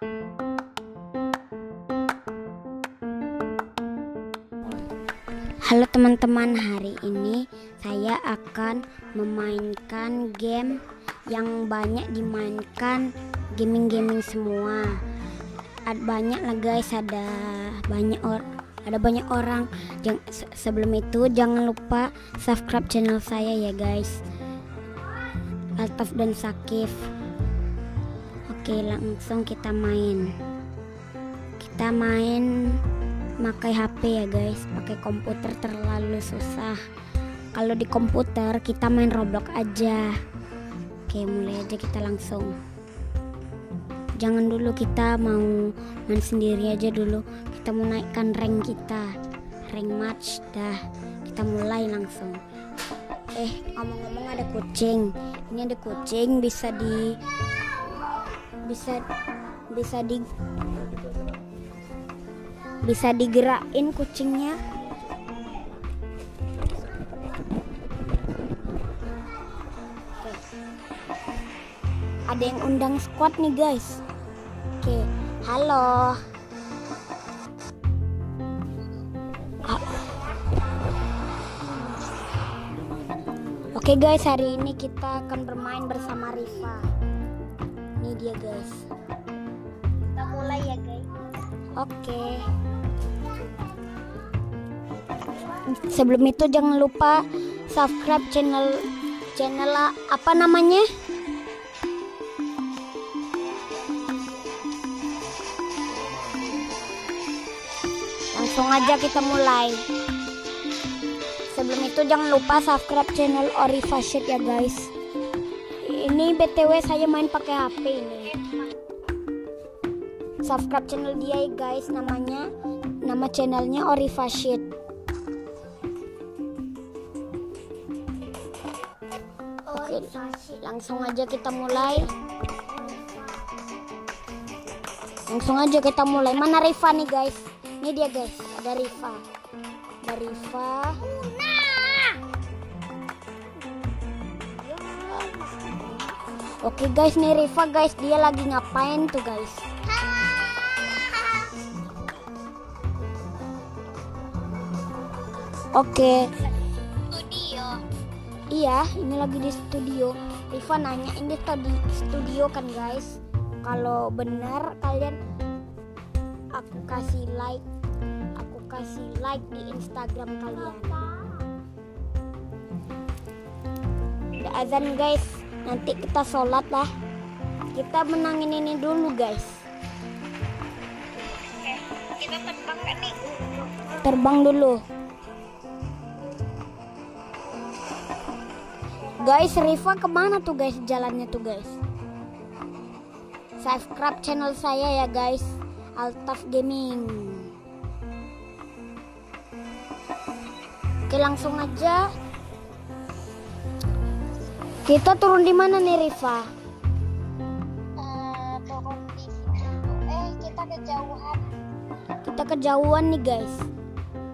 Halo teman-teman, hari ini saya akan memainkan game yang banyak dimainkan gaming-gaming semua. Ada banyak lah guys, ada banyak or ada banyak orang. Sebelum itu jangan lupa subscribe channel saya ya guys. Altaf dan Sakif. Oke, langsung kita main. Kita main pakai HP ya guys. Pakai komputer terlalu susah. Kalau di komputer kita main Roblox aja. Oke mulai aja kita langsung. Jangan dulu kita mau main sendiri aja dulu. Kita mau naikkan rank kita. Rank match dah. Kita mulai langsung. Eh ngomong-ngomong ada kucing. Ini ada kucing bisa di bisa bisa di bisa digerakin kucingnya ada yang undang squad nih guys oke halo. Oke guys, hari ini kita akan bermain bersama Riva. Ini dia guys. Kita mulai ya guys. Oke. Sebelum itu jangan lupa subscribe channel channel apa namanya? Langsung aja kita mulai. Sebelum itu jangan lupa subscribe channel Ori Fashion ya guys. Ini BTW saya main pakai HP ini. Subscribe channel dia ya guys. Namanya nama channelnya Orifashit Oke, langsung aja kita mulai. Langsung aja kita mulai. Mana Riva nih guys? Ini dia guys. Ada Riva ada Riva Oke guys nih Riva guys dia lagi ngapain tuh guys Oke. studio Iya, ini lagi di studio. Riva nanya ini tadi studio kan guys. Kalau benar kalian aku kasih like, aku kasih like di Instagram kalian. Udah azan guys, nanti kita sholat lah. Kita menangin ini dulu guys. kita terbang kan nih Terbang dulu. Guys, Riva ke mana tuh guys jalannya tuh guys? Subscribe channel saya ya guys, Altaf Gaming. Oke langsung aja. Kita turun di mana nih Riva? Eh, turun di situ eh kita kejauhan Kita kejauhan nih guys,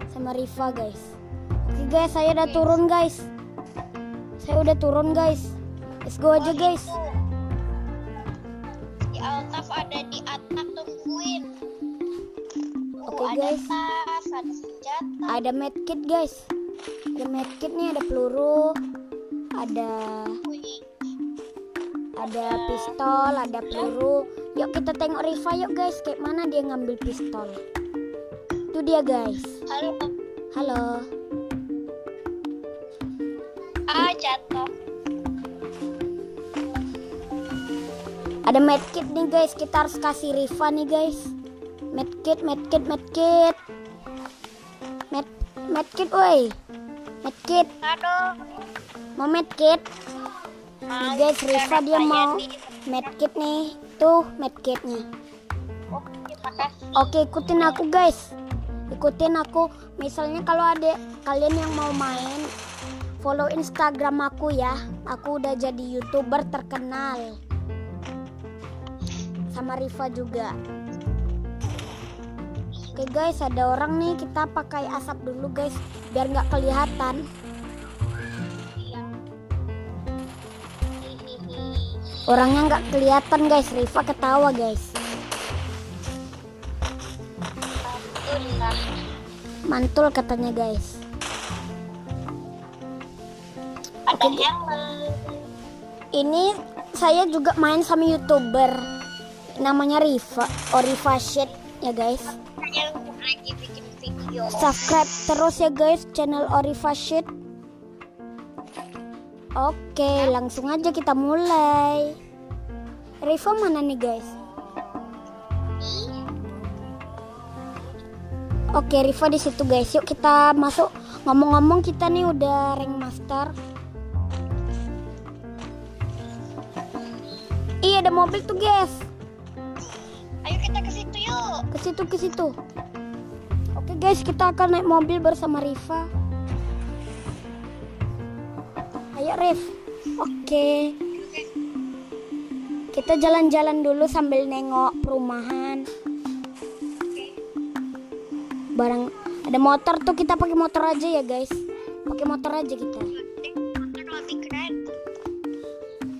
sama Riva guys. Oke guys, saya udah turun guys. Saya udah turun guys. Let's go aja guys. Itu. di Altaf ada di atap tungguin Oke, ada guys. tas ada senjata ada medkit guys ada medkit nih ada peluru ada ada pistol ada peluru. Yuk kita tengok Riva yuk guys. Kayak mana dia ngambil pistol? Itu dia guys. Halo halo. Ah jatuh. Ada medkit nih guys. Kita harus kasih Riva nih guys. Medkit medkit medkit. Med medkit woi. Medkit. Aduh. Mau medkit guys Riva dia mau medkit nih. Tuh medkitnya Oke ikutin aku guys. Ikutin aku. Misalnya kalau ada kalian yang mau main Follow Instagram aku ya. Aku udah jadi youtuber terkenal. Sama Riva juga. Oke guys ada orang nih. Kita pakai asap dulu guys Biar nggak kelihatan Orangnya nggak kelihatan guys, Riva ketawa guys. Mantul katanya guys. Oke. Ini saya juga main sama youtuber namanya Riva, oh Shit ya guys. Subscribe terus ya guys channel Oriva Oke, langsung aja kita mulai. Riva mana nih guys? Oke, Riva di situ guys. Yuk kita masuk. Ngomong-ngomong kita nih udah rank master. Iya ada mobil tuh guys. Ayo kita ke situ yuk. Ke situ ke situ. Oke guys, kita akan naik mobil bersama Riva. Ayo Rif. Oke. Kita jalan-jalan dulu sambil nengok perumahan. Barang ada motor tuh kita pakai motor aja ya guys. Pakai motor aja kita.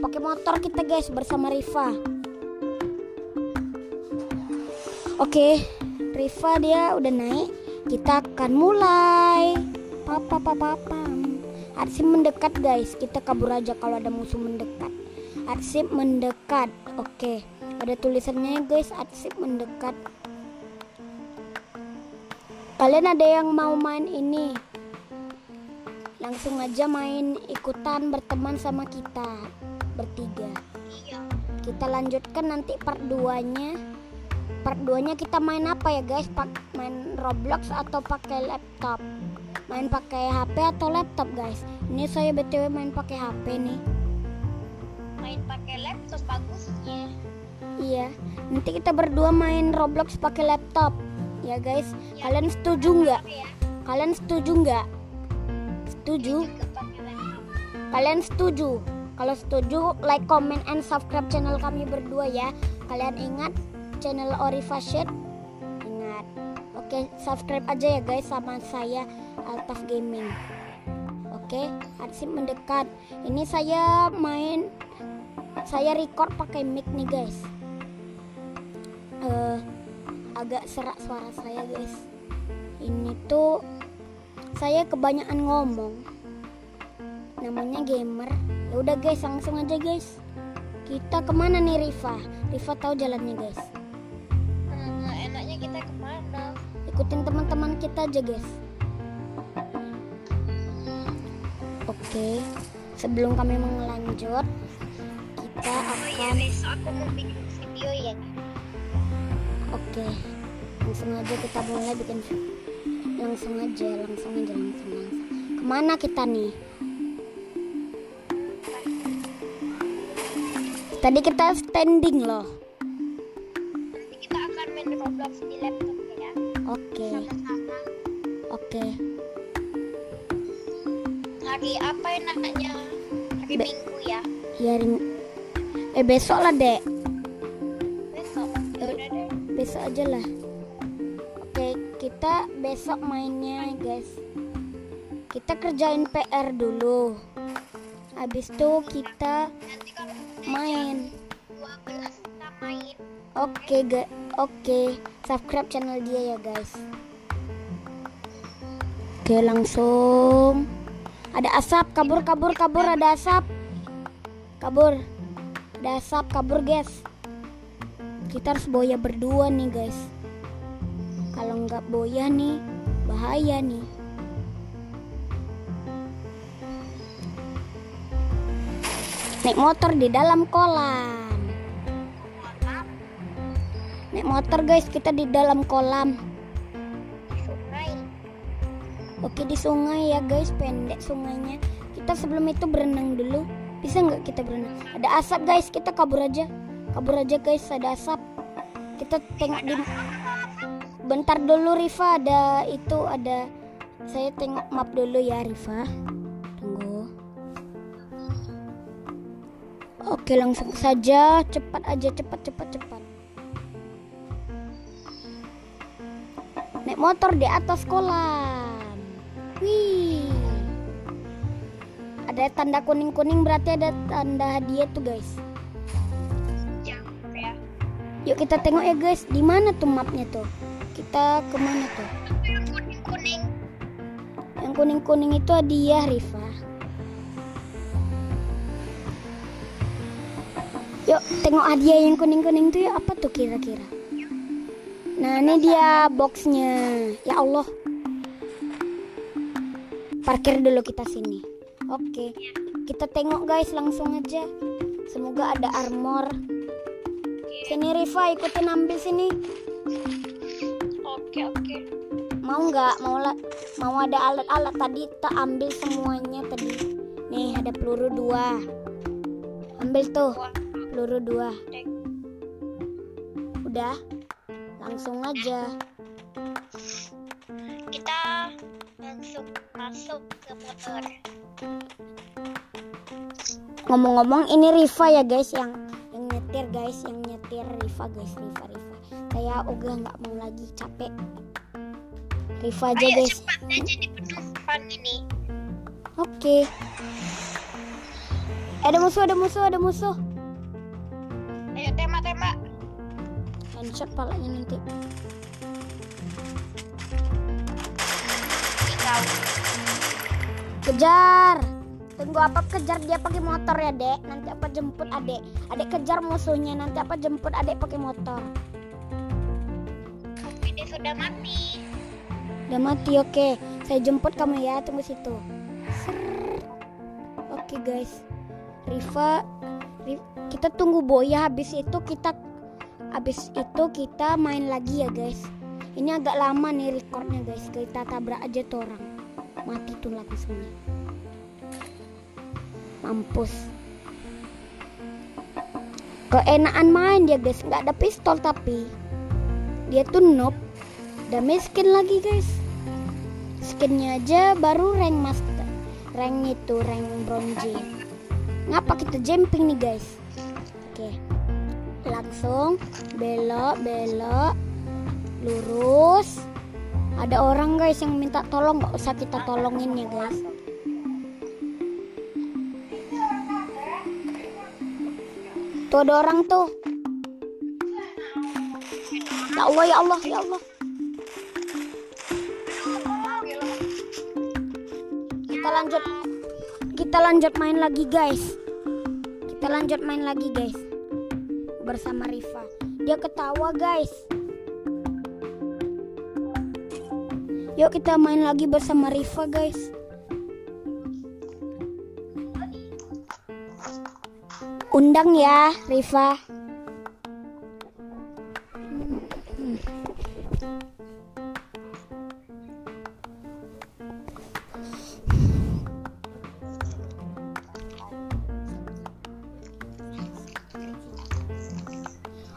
Pakai motor kita guys bersama Riva. Oke, Riva dia udah naik. Kita akan mulai. Papa papa pam. Arsip mendekat guys. Kita kabur aja kalau ada musuh mendekat. Arsip mendekat. Oke, ada tulisannya ya guys. Arsip mendekat. Kalian ada yang mau main ini? Langsung aja main ikutan berteman sama kita bertiga. Iya. Kita lanjutkan nanti part 2-nya. Part 2-nya kita main apa ya guys? Pak main Roblox atau pakai laptop? Main pakai HP atau laptop guys? Ini saya BTW main pakai HP nih. Main pakai laptop bagusnya. Iya. Nanti kita berdua main Roblox pakai laptop. Ya guys, kalian setuju nggak? Ya. Kalian setuju nggak? Setuju? Laptop. Kalian setuju? Kalau setuju, like, comment, and subscribe channel kami berdua ya. Kalian ingat channel Orifa Shade? Oke, subscribe aja ya guys sama saya Altaf Gaming. Oke, arsip mendekat. Ini saya main, saya record pakai mic nih guys. Eh, agak serak suara saya guys. Ini tuh saya kebanyakan ngomong namanya gamer ya udah guys langsung aja guys kita ke mana nih Riva Riva tahu jalannya guys ikutin teman-teman kita aja guys. Oke sebelum kami melanjut kita Oh iya akan besok aku mau bikin video ya. oke langsung aja kita mulai bikin langsung aja langsung aja langsung langsung. Ke mana kita nih? Tadi kita standing loh oke Sama-sama. oke Hari apa enaknya? Hari Be- Minggu ya. ya Rin- eh besok lah dek Besok. Ya udah deh. besok aja lah oke kita besok mainnya guys kita kerjain PR dulu habis itu kita main 12 kita main. Oke subscribe channel dia ya guys. Oke langsung. Ada asap kabur kabur kabur ada asap. Kabur. Ada asap kabur guys. Kita harus boya berdua nih guys. Kalau nggak boya nih bahaya nih. Naik motor di dalam kolam naik motor guys. Kita di dalam kolam. Sungai. oke di sungai ya guys. Pendek sungainya. Kita sebelum itu berenang dulu. Bisa nggak kita berenang? Ada asap guys. Kita kabur aja. Kabur aja guys. Ada asap. Kita tengok di bentar dulu Riva. Ada itu ada saya tengok map dulu ya Riva. Tunggu. Oke langsung saja. Cepat aja. Cepat cepat cepat naik motor di atas kolam. Wih. Ada tanda kuning kuning berarti ada tanda hadiah tuh guys. Ya. Yuk kita tengok ya guys, di mana tuh mapnya tuh? Ki- kita ke mana tuh? Yang kuning kuning yang kuning kuning itu hadiah Rifa. Yuk tengok hadiah yang kuning kuning tuh ya apa tuh kira-kira nah ini dia boxnya. Ya Allah. Parkir dulu kita sini. Oke. Kita tengok guys langsung aja. Semoga ada armor. Sini Rifa ikutin ambil sini. Oke oke. Mau nggak? Mau la- mau ada alat-alat tadi? Tak ambil semuanya tadi. Nih ada peluru dua. Ambil tuh. Peluru dua. Udah langsung aja. Kita langsung masuk ke motor. Ngomong-ngomong ini Riva ya guys yang yang nyetir guys yang nyetir Riva guys Riva Riva. Saya udah nggak mau lagi capek. Riva aja ayo guys. cepat penumpang ini. Oke. Eh, ada musuh ada musuh ada musuh handshot palanya nanti Kejar. Tunggu apa kejar dia pakai motor ya, Dek. Nanti apa jemput Adek. Adek kejar musuhnya, nanti apa jemput Adek pakai motor. dia sudah mati Udah mati, oke. Saya jemput kamu ya, tunggu situ. Oke, guys. Riva, Ri- kita tunggu Boya habis itu kita habis itu kita main lagi ya, guys. Ini agak lama nih recordnya, guys. Kita tabrak aja tuh orang. Mati tuh langsungnya. Mampus. Keenaan main dia, guys. Nggak ada pistol tapi dia tuh noob. Udah miskin lagi, guys. Skinnya aja baru rank master. Rank itu, rank bronze. Ngapa kita jumping nih, guys? Langsung belok, belok, lurus. Ada orang guys yang minta tolong, nggak usah kita tolongin ya guys. Tuh ada orang tuh. Ya Allah, ya Allah, ya Allah. Kita lanjut. Kita lanjut main lagi guys. Kita lanjut main lagi guys. Bersama Riva. Dia ketawa guys. Yuk kita main lagi bersama Riva guys. Undang ya Riva.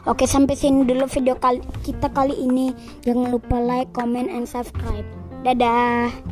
Oke sampai sini dulu video kali kita kali ini. Jangan lupa like, comment, and subscribe. Dadah.